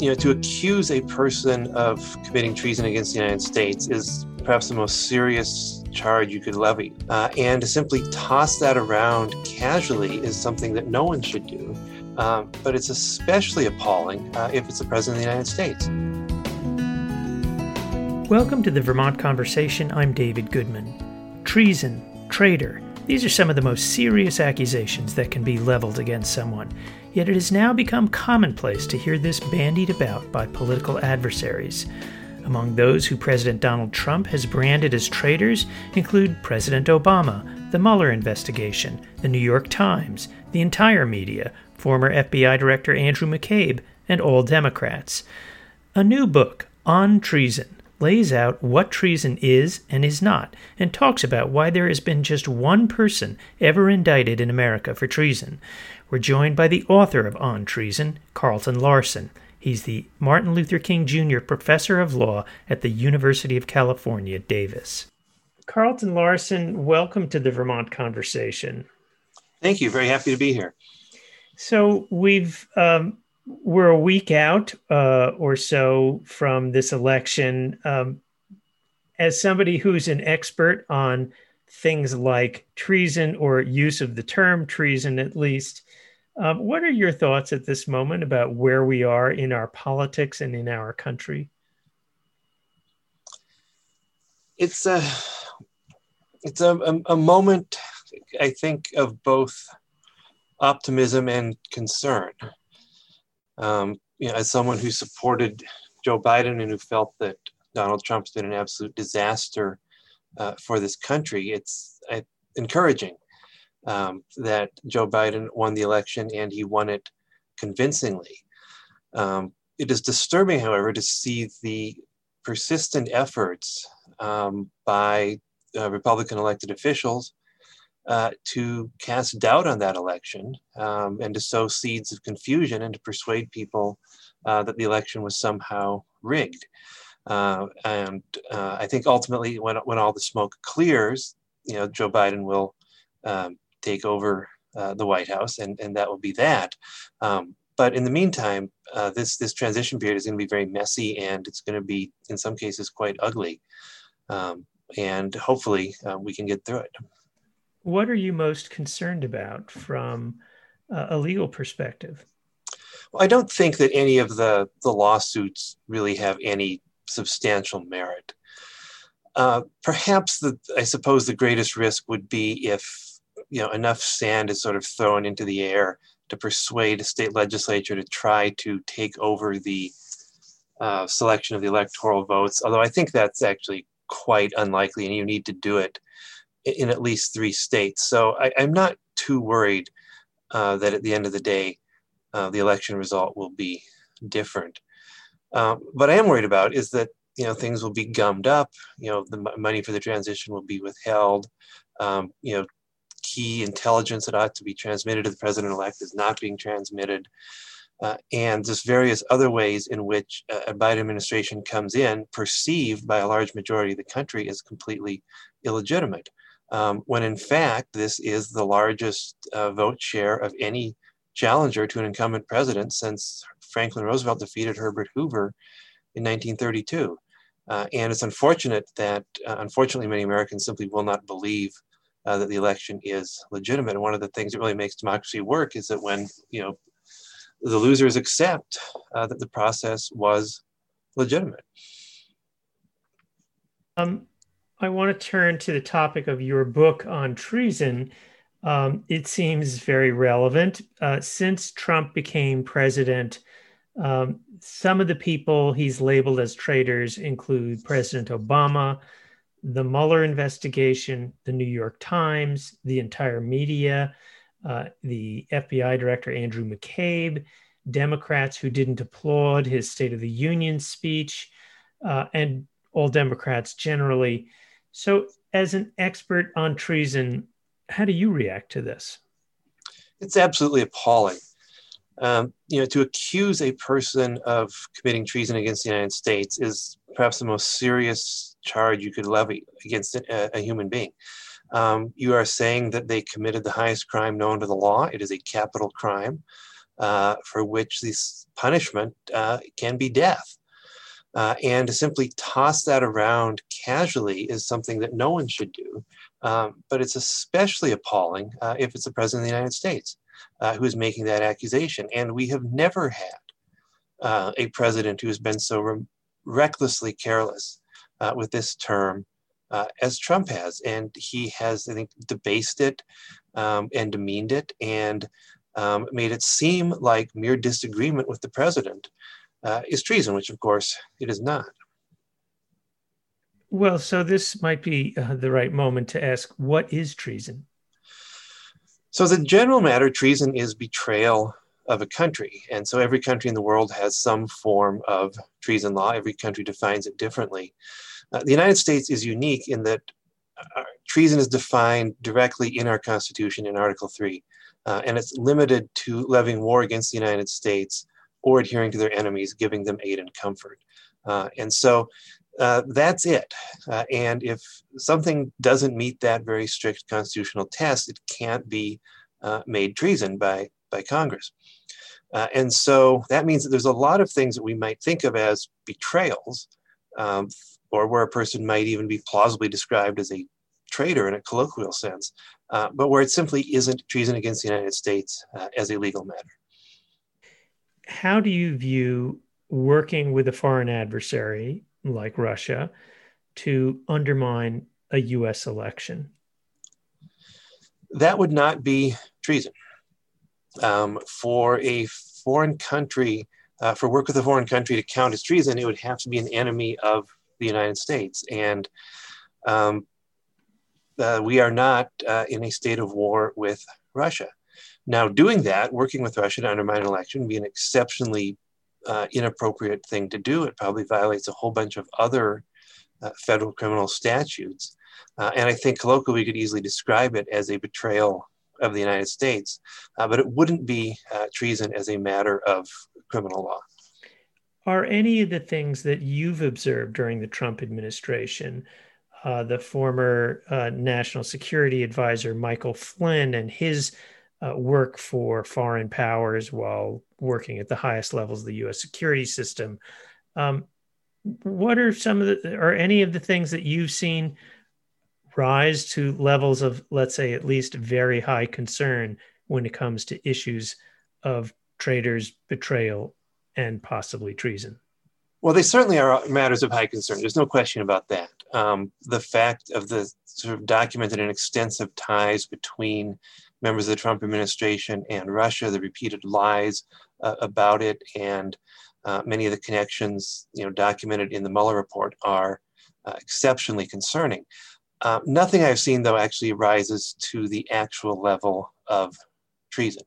you know, to accuse a person of committing treason against the United States is perhaps the most serious charge you could levy. Uh, and to simply toss that around casually is something that no one should do. Um, but it's especially appalling uh, if it's the President of the United States. Welcome to the Vermont Conversation. I'm David Goodman. Treason, traitor, these are some of the most serious accusations that can be leveled against someone. Yet it has now become commonplace to hear this bandied about by political adversaries. Among those who President Donald Trump has branded as traitors include President Obama, the Mueller investigation, the New York Times, the entire media, former FBI Director Andrew McCabe, and all Democrats. A new book, On Treason, lays out what treason is and is not, and talks about why there has been just one person ever indicted in America for treason. We're joined by the author of On Treason, Carlton Larson. He's the Martin Luther King Jr. Professor of Law at the University of California, Davis. Carlton Larson, welcome to the Vermont Conversation. Thank you. Very happy to be here. So we've um, we're a week out uh, or so from this election. Um, as somebody who's an expert on things like treason or use of the term treason, at least, um, what are your thoughts at this moment about where we are in our politics and in our country? It's a it's a, a, a moment, I think, of both optimism and concern um, you know, as someone who supported Joe Biden and who felt that Donald Trump's been an absolute disaster uh, for this country, it's uh, encouraging um, that Joe Biden won the election and he won it convincingly. Um, it is disturbing, however, to see the persistent efforts um, by uh, Republican elected officials uh, to cast doubt on that election um, and to sow seeds of confusion and to persuade people uh, that the election was somehow rigged. Uh, and uh, I think ultimately, when, when all the smoke clears, you know, Joe Biden will um, take over uh, the White House, and, and that will be that. Um, but in the meantime, uh, this this transition period is going to be very messy, and it's going to be, in some cases, quite ugly. Um, and hopefully, we can get through it what are you most concerned about from uh, a legal perspective? Well, I don't think that any of the, the lawsuits really have any substantial merit. Uh, perhaps the, I suppose the greatest risk would be if you know enough sand is sort of thrown into the air to persuade a state legislature to try to take over the uh, selection of the electoral votes. Although I think that's actually quite unlikely, and you need to do it in at least three states. So I, am not too worried uh, that at the end of the day, uh, the election result will be different. Um, what I am worried about is that you know things will be gummed up. You know, the m- money for the transition will be withheld. Um, you know, key intelligence that ought to be transmitted to the president-elect is not being transmitted. Uh, and just various other ways in which a Biden administration comes in, perceived by a large majority of the country as completely illegitimate um, when in fact this is the largest uh, vote share of any challenger to an incumbent president since Franklin Roosevelt defeated Herbert Hoover in 1932. Uh, and it's unfortunate that, uh, unfortunately, many Americans simply will not believe uh, that the election is legitimate. And one of the things that really makes democracy work is that when you know the losers accept uh, that the process was legitimate. Um, I want to turn to the topic of your book on treason. Um, it seems very relevant. Uh, since Trump became president, um, some of the people he's labeled as traitors include President Obama, the Mueller investigation, the New York Times, the entire media, uh, the FBI Director Andrew McCabe, Democrats who didn't applaud his State of the Union speech, uh, and all Democrats generally. So, as an expert on treason, how do you react to this? It's absolutely appalling. Um, you know, to accuse a person of committing treason against the United States is perhaps the most serious charge you could levy against a, a human being. Um, you are saying that they committed the highest crime known to the law. It is a capital crime. uh, for which this punishment uh, can be death. Uh, and to simply toss that around casually is something that no one should do. Um, but it's especially appalling uh, if it's the President of the United States uh, who is making that accusation. And we have never had uh, a president who has been so re- recklessly careless uh, with this term uh, as Trump has. And he has, I think, debased it um, and demeaned it and um, made it seem like mere disagreement with the president uh, is treason, which of course it is not. Well, so this might be uh, the right moment to ask what is treason? So, as a general matter, treason is betrayal of a country. And so, every country in the world has some form of treason law. Every country defines it differently. Uh, the United States is unique in that uh, treason is defined directly in our Constitution in Article 3. Uh, and it's limited to levying war against the United States or adhering to their enemies, giving them aid and comfort. Uh, and so uh, that's it. Uh, and if something doesn't meet that very strict constitutional test, it can't be uh, made treason by, by Congress. Uh, and so that means that there's a lot of things that we might think of as betrayals, um, or where a person might even be plausibly described as a traitor in a colloquial sense, uh, but where it simply isn't treason against the United States as a legal matter how do you view working with a foreign adversary like Russia to undermine a US election? That would not be treason. Um, for a foreign country, uh, for work with a foreign country to count as treason, it would have to be an enemy of the United States. And um, uh, we are not uh, in a state of war with Russia. Now, doing that, working with Russia to undermine an election, would be an exceptionally uh, inappropriate thing to do. It probably violates a whole bunch of other uh, federal criminal statutes. Uh, and I think colloquially we could easily describe it as a betrayal of the United States, uh, but it wouldn't be uh, treason as a matter of criminal law. Are any of the things that you've observed during the Trump administration, uh, the former national security advisor Michael Flynn and his uh, work for foreign powers while working at the highest levels of the U.S. security system. Um, what are some of the, or any of the things that you've seen rise to levels of, let's say, at least very high concern when it comes to issues of traitors, betrayal, and possibly treason? Well, they certainly are matters of high concern. There's no question about that. Um, the fact of the sort of documented and extensive ties between members of the Trump administration and Russia, the repeated lies uh, about it, and uh, many of the connections you know, documented in the Mueller report are uh, exceptionally concerning. Uh, nothing I've seen, though, actually rises to the actual level of treason.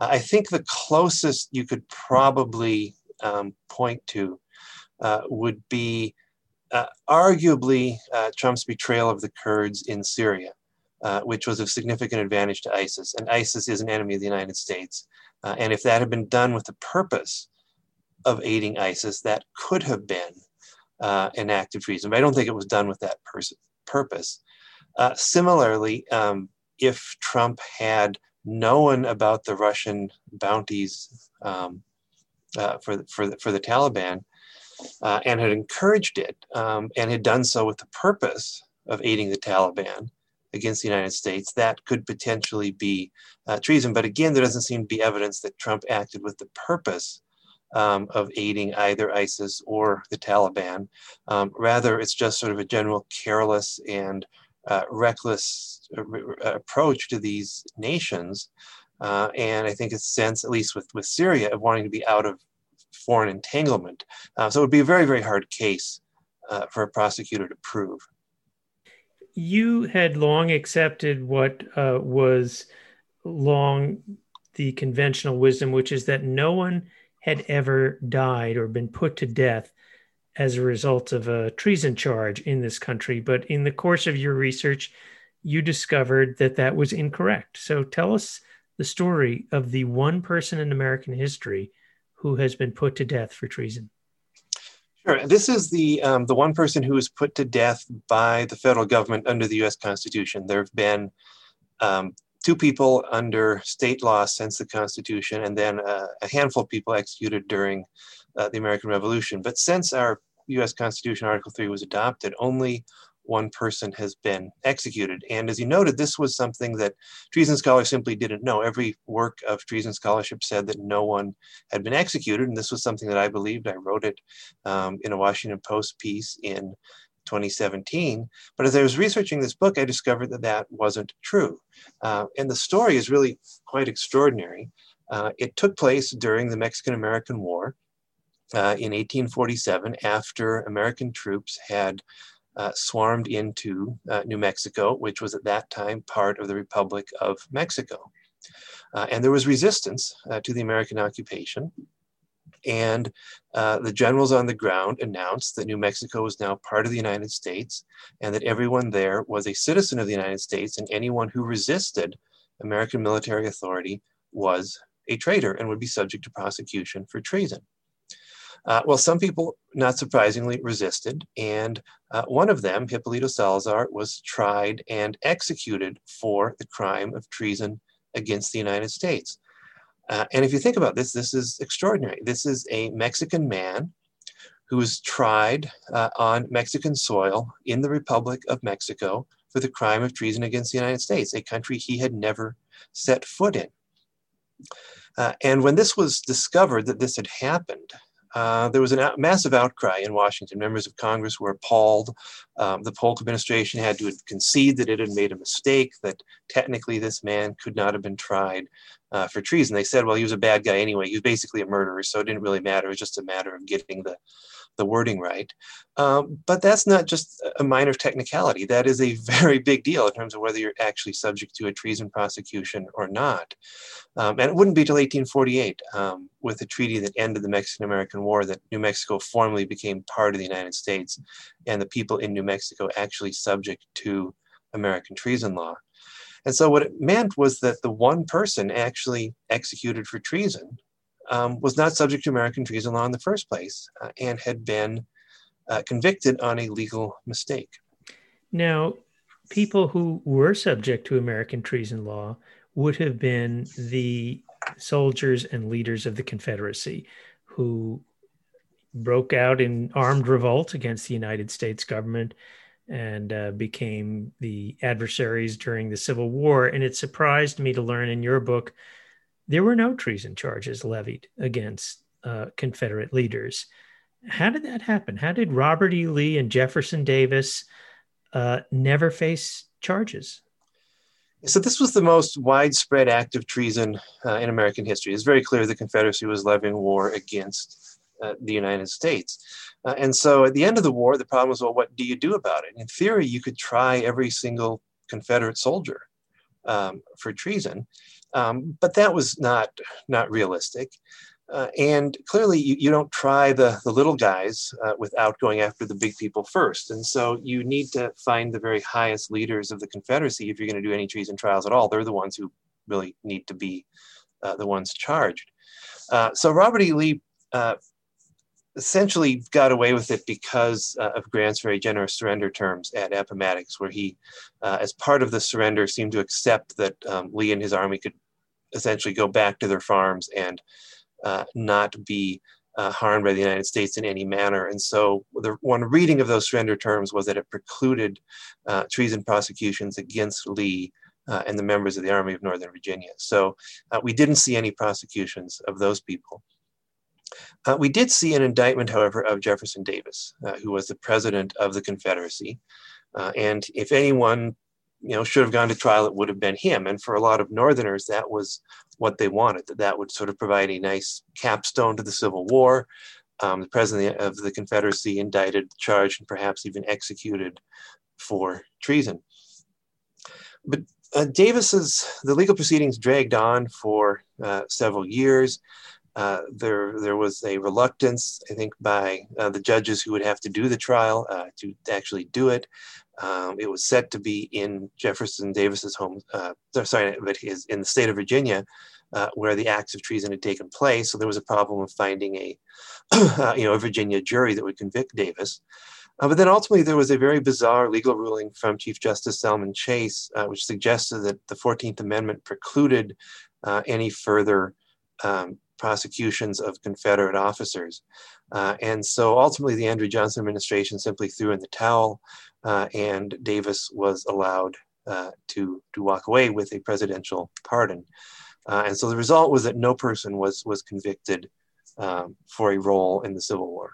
Uh, I think the closest you could probably um, point to uh, would be arguably Trump's betrayal of the Kurds in Syria. Uh, which was of significant advantage to ISIS. And ISIS is an enemy of the United States. Uh, and if that had been done with the purpose of aiding ISIS, that could have been uh, an act of treason. But I don't think it was done with that pers- purpose. Uh, similarly, um, if Trump had known about the Russian bounties um, uh, for, for, the, for the Taliban and had encouraged it um, and had done so with the purpose of aiding the Taliban, against the United States, that could potentially be uh, treason. But again, there doesn't seem to be evidence that Trump acted with the purpose um, of aiding either ISIS or the Taliban. Um, rather, it's just sort of a general careless and uh, reckless uh, uh approach to these nations. Uh, and I think a sense, at least with, with Syria, of wanting to be out of foreign entanglement. Uh, so it would be a very, very hard case for a prosecutor to prove you had long accepted what uh, was long the conventional wisdom, which is that no one had ever died or been put to death as a result of a treason charge in this country. But in the course of your research, you discovered that that was incorrect. So tell us the story of the one person in American history who has been put to death for treason. Sure. This is the um, the one person who was put to death by the federal government under the U.S. Constitution. There have been um, two people under state law since the Constitution, and then uh, a handful of people executed during uh, the American Revolution. But since our US Constitution, Article 3 was adopted, only one person has been executed. And as you noted, this was something that treason scholars simply didn't know. Every work of treason scholarship said that no one had been executed. And this was something that I believed. I wrote it um, in a Washington Post piece in 2017. But as I was researching this book, I discovered that that wasn't true. Uh, and the story is really quite extraordinary. Uh, it took place during the Mexican American War. Uh, in 1847, after American troops had uh, swarmed into uh, New Mexico, which was at that time part of the Republic of Mexico. Uh, and there was resistance uh, to the American occupation. And uh, the generals on the ground announced that New Mexico was now part of the United States and that everyone there was a citizen of the United States, and anyone who resisted American military authority was a traitor and would be subject to prosecution for treason. Uh, well, some people, not surprisingly, resisted, and uh, one of them, Hippolito Salazar, was tried and executed for the crime of treason against the United States. Uh, and if you think about this, this is extraordinary. This is a Mexican man who was tried uh, on Mexican soil in the Republic of Mexico for the crime of treason against the United States, a country he had never set foot in. Uh, and when this was discovered that this had happened, uh, there was a massive outcry in Washington. Members of Congress were appalled. Um, the Polk administration had to concede that it had made a mistake, that technically this man could not have been tried uh, for treason. They said, well, he was a bad guy anyway. He was basically a murderer, so it didn't really matter. It was just a matter of getting the the wording right. Um, but that's not just a minor technicality. That is a very big deal in terms of whether you're actually subject to a treason prosecution or not. Um, and it wouldn't be till 1848, um, with the treaty that ended the Mexican American War, that New Mexico formally became part of the United States, and the people in New Mexico actually subject to American treason law. And so, what it meant was that the one person actually executed for treason um, was not subject to American treason law in the first place uh, and had been uh, convicted on a legal mistake. Now, people who were subject to American treason law would have been the soldiers and leaders of the Confederacy who broke out in armed revolt against the United States government and uh, became the adversaries during the Civil War. And it surprised me to learn in your book there were no treason charges levied against uh, Confederate leaders. How did that happen? How did Robert E. Lee and Jefferson Davis uh, never face charges? So, this was the most widespread act of treason uh, in American history. It's very clear the Confederacy was levying war against uh, the United States. Uh, and so, at the end of the war, the problem was well, what do you do about it? In theory, you could try every single Confederate soldier um, for treason. Um, but that was not not realistic. Uh, and clearly, you, you don't try the, the little guys uh, without going after the big people first. And so you need to find the very highest leaders of the Confederacy if you're going to do any treason trials at all. They're the ones who really need to be uh, the ones charged. Uh, so Robert E. Lee uh, essentially got away with it because uh, of Grant's very generous surrender terms at Appomattox, where he, uh, as part of the surrender, seemed to accept that um, Lee and his army could essentially go back to their farms and uh, not be uh, harmed by the United States in any manner. And so, the one reading of those surrender terms was that it precluded uh, treason prosecutions against Lee. Uh, and the members of the Army of Northern Virginia. So we didn't see any prosecutions of those people. Uh, we did see an indictment, however, of Jefferson Davis, uh, who was the president of the Confederacy. Uh, and if anyone, you know, should have gone to trial, it would have been him. And for a lot of Northerners, that was what they wanted. That that would sort of provide a nice capstone to the Civil War. Um, the president of the Confederacy indicted, charged, and perhaps even executed for treason. But uh, Davis's the legal proceedings dragged on for uh, several years. Uh, there, there was a reluctance, I think, by uh, the judges who would have to do the trial uh, to actually do it. Um, it was set to be in Jefferson Davis's home, uh, sorry, but his in the state of Virginia, uh, where the acts of treason had taken place. So there was a problem of finding a, you know, a Virginia jury that would convict Davis. Uh, but then ultimately, there was a very bizarre legal ruling from Chief Justice Salmon Chase, uh, which suggested that the 14th Amendment precluded uh, any further um, prosecutions of Confederate officers. Uh, and so ultimately, the Andrew Johnson administration simply threw in the towel, uh, and Davis was allowed uh, to, to walk away with a presidential pardon. Uh, and so the result was that no person was, was convicted um, for a role in the Civil War.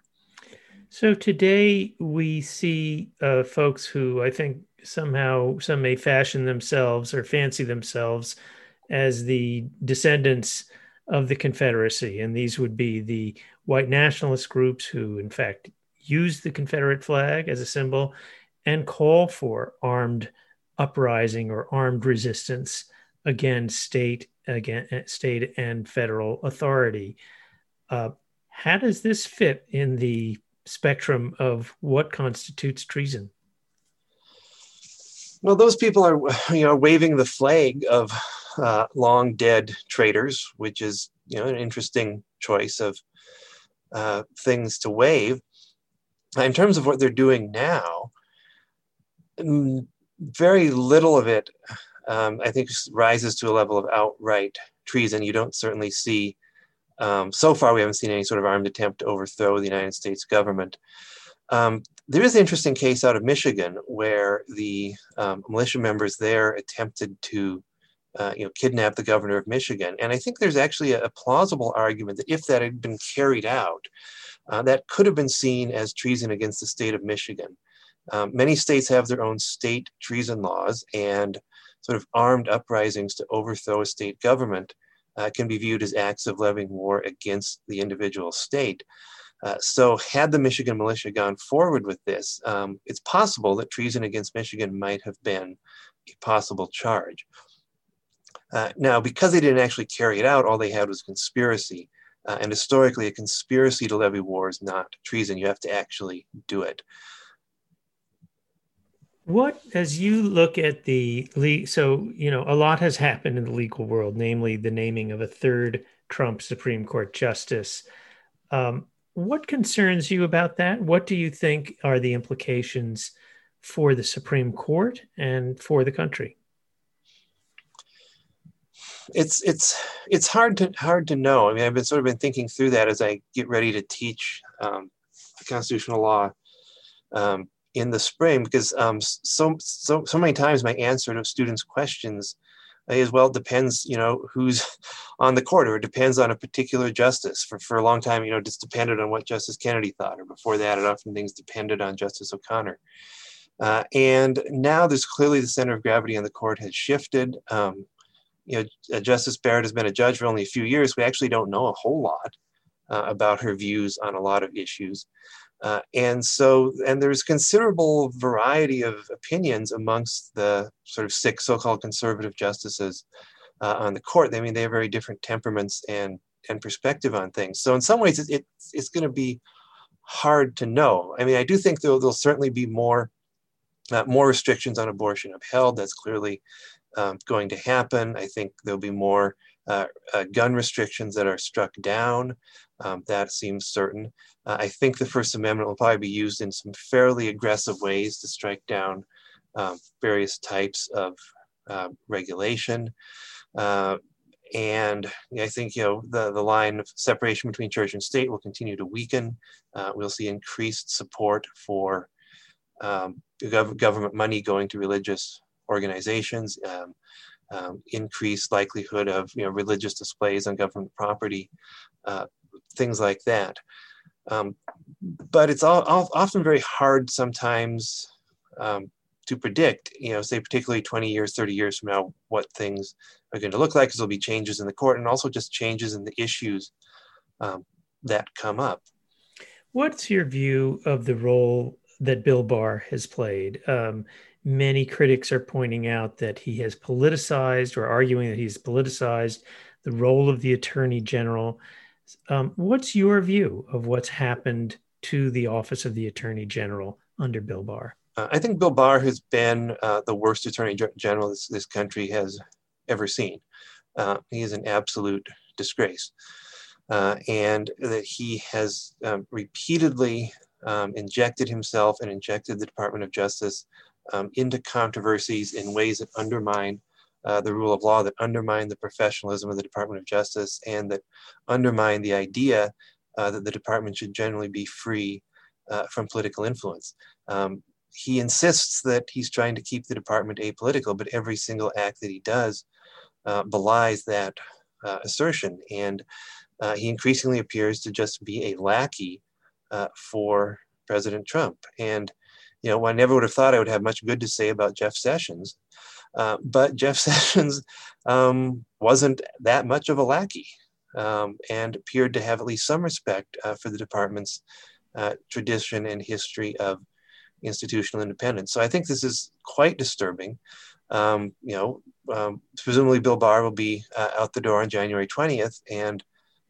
So today we see uh, folks who I think somehow some may fashion themselves or fancy themselves as the descendants of the Confederacy. And these would be the white nationalist groups who, in fact, use the Confederate flag as a symbol and call for armed uprising or armed resistance against state against eh, state and federal authority. Uh, how does this fit in the spectrum of what constitutes treason? Well, those people are, you know, waving the flag of uh, long dead traitors, which is you know an interesting choice of uh, things to wave. In terms of what they're doing now, mm, very little of it, um, I think, rises to a level of outright treason. You don't certainly see. Um, so far, we haven't seen any sort of armed attempt to overthrow the United States government. Um, there is an interesting case out of Michigan where the um, militia members there attempted to uh, you know, kidnap the governor of Michigan. And I think there's actually a, a plausible argument that if that had been carried out, uh, that could have been seen as treason against the state of Michigan. Um, many states have their own state treason laws, and sort of armed uprisings to overthrow a state government uh, can be viewed as acts of levying war against the individual state. Uh, so, had the Michigan militia gone forward with this, um, it's possible that treason against Michigan might have been a possible charge. Uh, now, because they didn't actually carry it out, all they had was conspiracy. Uh, and historically, a conspiracy to levy war is not treason. You have to actually do it. What, as you look at the so you know, a lot has happened in the legal world, namely the naming of a third Trump Supreme Court justice. Um, what concerns you about that? What do you think are the implications for the Supreme Court and for the country? It's it's it's hard to hard to know. I mean, I've been sort of been thinking through that as I get ready to teach um, constitutional law um, in the spring because um, so so so many times my answer to students' questions is well it depends you know who's on the court or it depends on a particular justice for, for a long time you know just depended on what justice kennedy thought or before that it often things depended on justice o'connor uh, and now there's clearly the center of gravity on the court has shifted um, you know, uh, Justice Barrett has been a judge for only a few years. We actually don't know a whole lot uh, about her views on a lot of issues. Uh, and so, and there's considerable variety of opinions amongst the sort of six so-called conservative justices uh, on the court. I mean, they have very different temperaments and and perspective on things. So in some ways, it, it it's going to be hard to know. I mean, I do think there'll, there'll certainly be more uh, more restrictions on abortion upheld. That's clearly um, going to happen. I think there'll be more uh, uh, gun restrictions that are struck down. Um, that seems certain. Uh, I think the First Amendment will probably be used in some fairly aggressive ways to strike down um, various types of uh, regulation. Uh, and I think you know the, the line of separation between church and state will continue to weaken. Uh, we'll see increased support for um, gov- government money going to religious organizations, um, um, increased likelihood of you know, religious displays on government property, uh, things like that. Um, but it's all, all, often very hard sometimes um, to predict, you know, say particularly 20 years, 30 years from now, what things are going to look like, because there'll be changes in the court and also just changes in the issues um, that come up. What's your view of the role that Bill Barr has played? Um, many critics are pointing out that he has politicized or arguing that he's politicized the role of the attorney general. Um, what's your view of what's happened to the office of the attorney general under Bill Barr? Uh, I think Bill Barr has been uh, the worst attorney general this, this country has ever seen. Uh, he is an absolute disgrace. Uh, and that he has um, repeatedly um, injected himself and injected the Department of Justice um, into controversies in ways that undermine uh, the rule of law, that undermine the professionalism of the Department of Justice, and that undermine the idea uh, that the department should generally be free uh, from political influence. Um, he insists that he's trying to keep the department apolitical, but every single act that he does uh, belies that uh, assertion. And uh, he increasingly appears to just be a lackey for President Trump. And, you know, I never would have thought I would have much good to say about Jeff Sessions, uh, but Jeff Sessions um, wasn't that much of a lackey um, and appeared to have at least some respect uh, for the department's uh, tradition and history of institutional independence. So I think this is quite disturbing. Um, you know, um, presumably Bill Barr will be uh, out the door on January 20th, and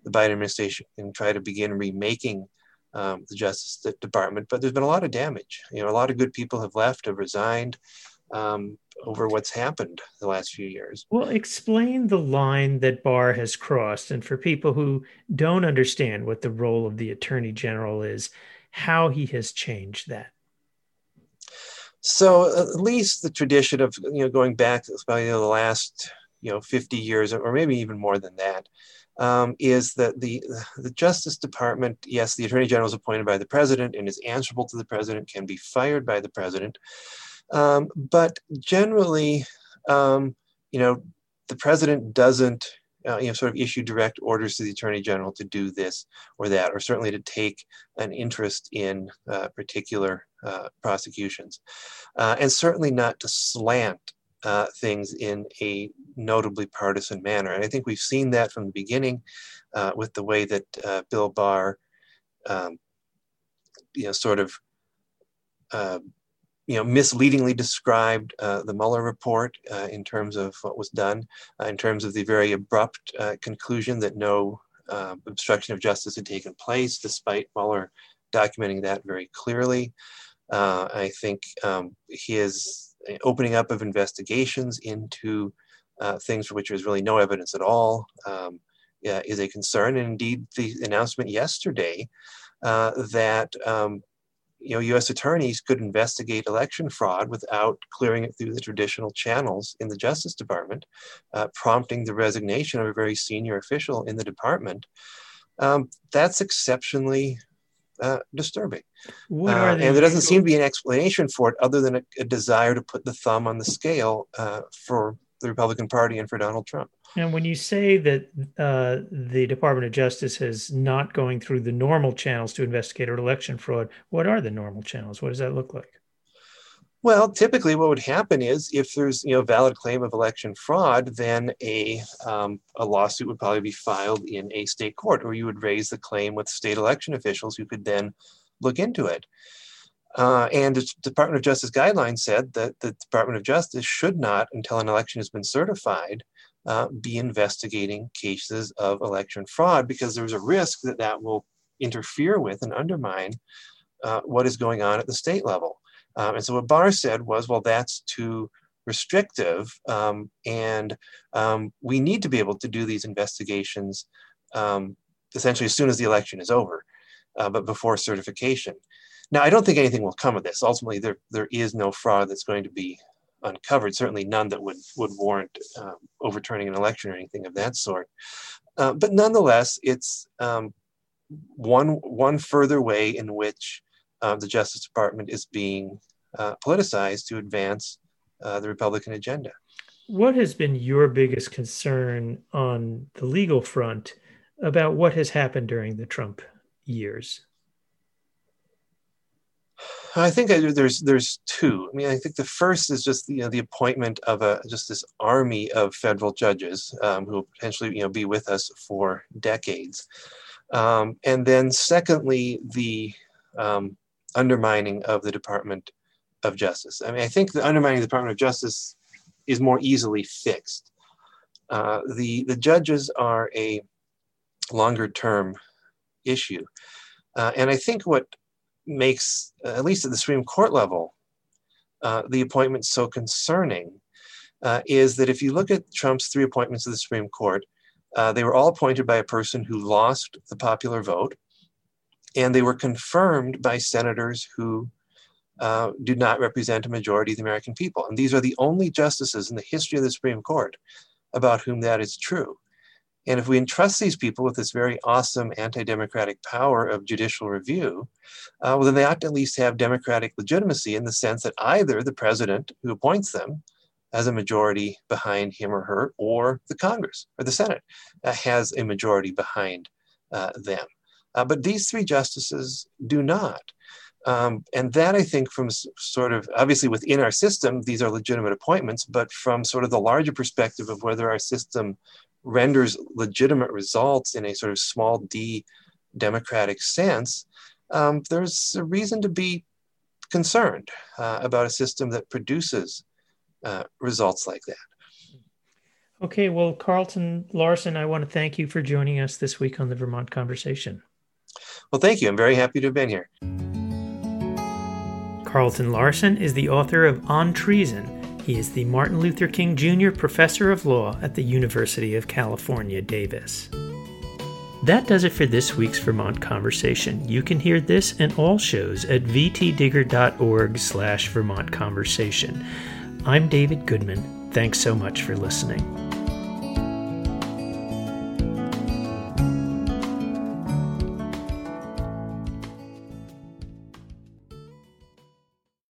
the Biden administration can try to begin remaking um, the Justice Department. But there's been a lot of damage. You know, a lot of good people have left, have resigned um, over what's happened the last few years. Well, explain the line that Barr has crossed, and for people who don't understand what the role of the Attorney General is, how he has changed that. So at least the tradition of you know going back know, the last you know 50 years or maybe even more than that um, is that the the Justice Department, yes, the Attorney General is appointed by the President and is answerable to the President, can be fired by the President, um, but generally, um, you know, the President doesn't uh, you know, sort of issue direct orders to the attorney general to do this or that, or certainly to take an interest in uh, particular uh, prosecutions, uh, and certainly not to slant uh, things in a notably partisan manner. And I think we've seen that from the beginning uh, with the way that Bill Barr, um, you know, sort of you know, misleadingly described uh, the Mueller report uh, in terms of what was done, uh, in terms of the very abrupt uh, conclusion that no uh, obstruction of justice had taken place, despite Mueller documenting that very clearly. Uh, I think um, his opening up of investigations into things for which there's really no evidence at all um, is a concern. And indeed, the announcement yesterday that um, you know, U.S. attorneys could investigate election fraud without clearing it through the traditional channels in the Justice Department, uh, prompting the resignation of a very senior official in the department. Um, that's exceptionally uh, disturbing. Uh, and there doesn't seem to be an explanation for it other than a, a desire to put the thumb on the scale uh, for the Republican Party and for Donald Trump. And when you say that uh, the Department of Justice is not going through the normal channels to investigate election fraud, what are the normal channels? What does that look like? Well, typically, what would happen is if there's you know valid claim of election fraud, then a um, a lawsuit would probably be filed in a state court, or you would raise the claim with state election officials who could then look into it. Uh, and the Department of Justice guidelines said that the Department of Justice should not, until an election has been certified, uh, be investigating cases of election fraud because there's a risk that that will interfere with and undermine uh, what is going on at the state level. Um, and so what Barr said was, well, that's too restrictive, um, and um, we need to be able to do these investigations um, essentially as soon as the election is over, uh, but before certification. Now, I don't think anything will come of this. Ultimately, there, there is no fraud that's going to be uncovered, certainly none that would, would warrant um, overturning an election or anything of that sort. Uh, but nonetheless, it's um, one, one further way in which uh, the Justice Department is being uh, politicized to advance uh, the Republican agenda. What has been your biggest concern on the legal front about what has happened during the Trump years? I think there's there's two. I mean, I think the first is just you know the appointment of a just this army of federal judges um, who will potentially you know be with us for decades, um, and then secondly the um, undermining of the Department of Justice. I mean, I think the undermining the Department of Justice is more easily fixed. Uh, the the judges are a longer term issue, uh, and I think what makes, uh, at least at the Supreme Court level, uh, the appointment so concerning uh, is that if you look at Trump's three appointments to the Supreme Court, uh, they were all appointed by a person who lost the popular vote and they were confirmed by senators who uh, do not represent a majority of the American people. And these are the only justices in the history of the Supreme Court about whom that is true. And if we entrust these people with this very awesome anti democratic power of judicial review, uh, well, then they ought to at least have democratic legitimacy in the sense that either the president who appoints them has a majority behind him or her, or the Congress or the Senate uh, has a majority behind uh, them. Uh, but these three justices do not. Um, and that I think from sort of obviously within our system, these are legitimate appointments, but from sort of the larger perspective of whether our system renders legitimate results in a sort of small d democratic sense, um, there's a reason to be concerned uh, about a system that produces uh, results like that. Okay, well, Carlton Larson, I want to thank you for joining us this week on the Vermont Conversation. Well, thank you. I'm very happy to have been here. Carlton Larson is the author of On Treason. He is the Martin Luther King Jr. Professor of Law at the University of California, Davis. That does it for this week's Vermont Conversation. You can hear this and all shows at vtdigger.org slash Vermont Conversation. I'm David Goodman. Thanks so much for listening.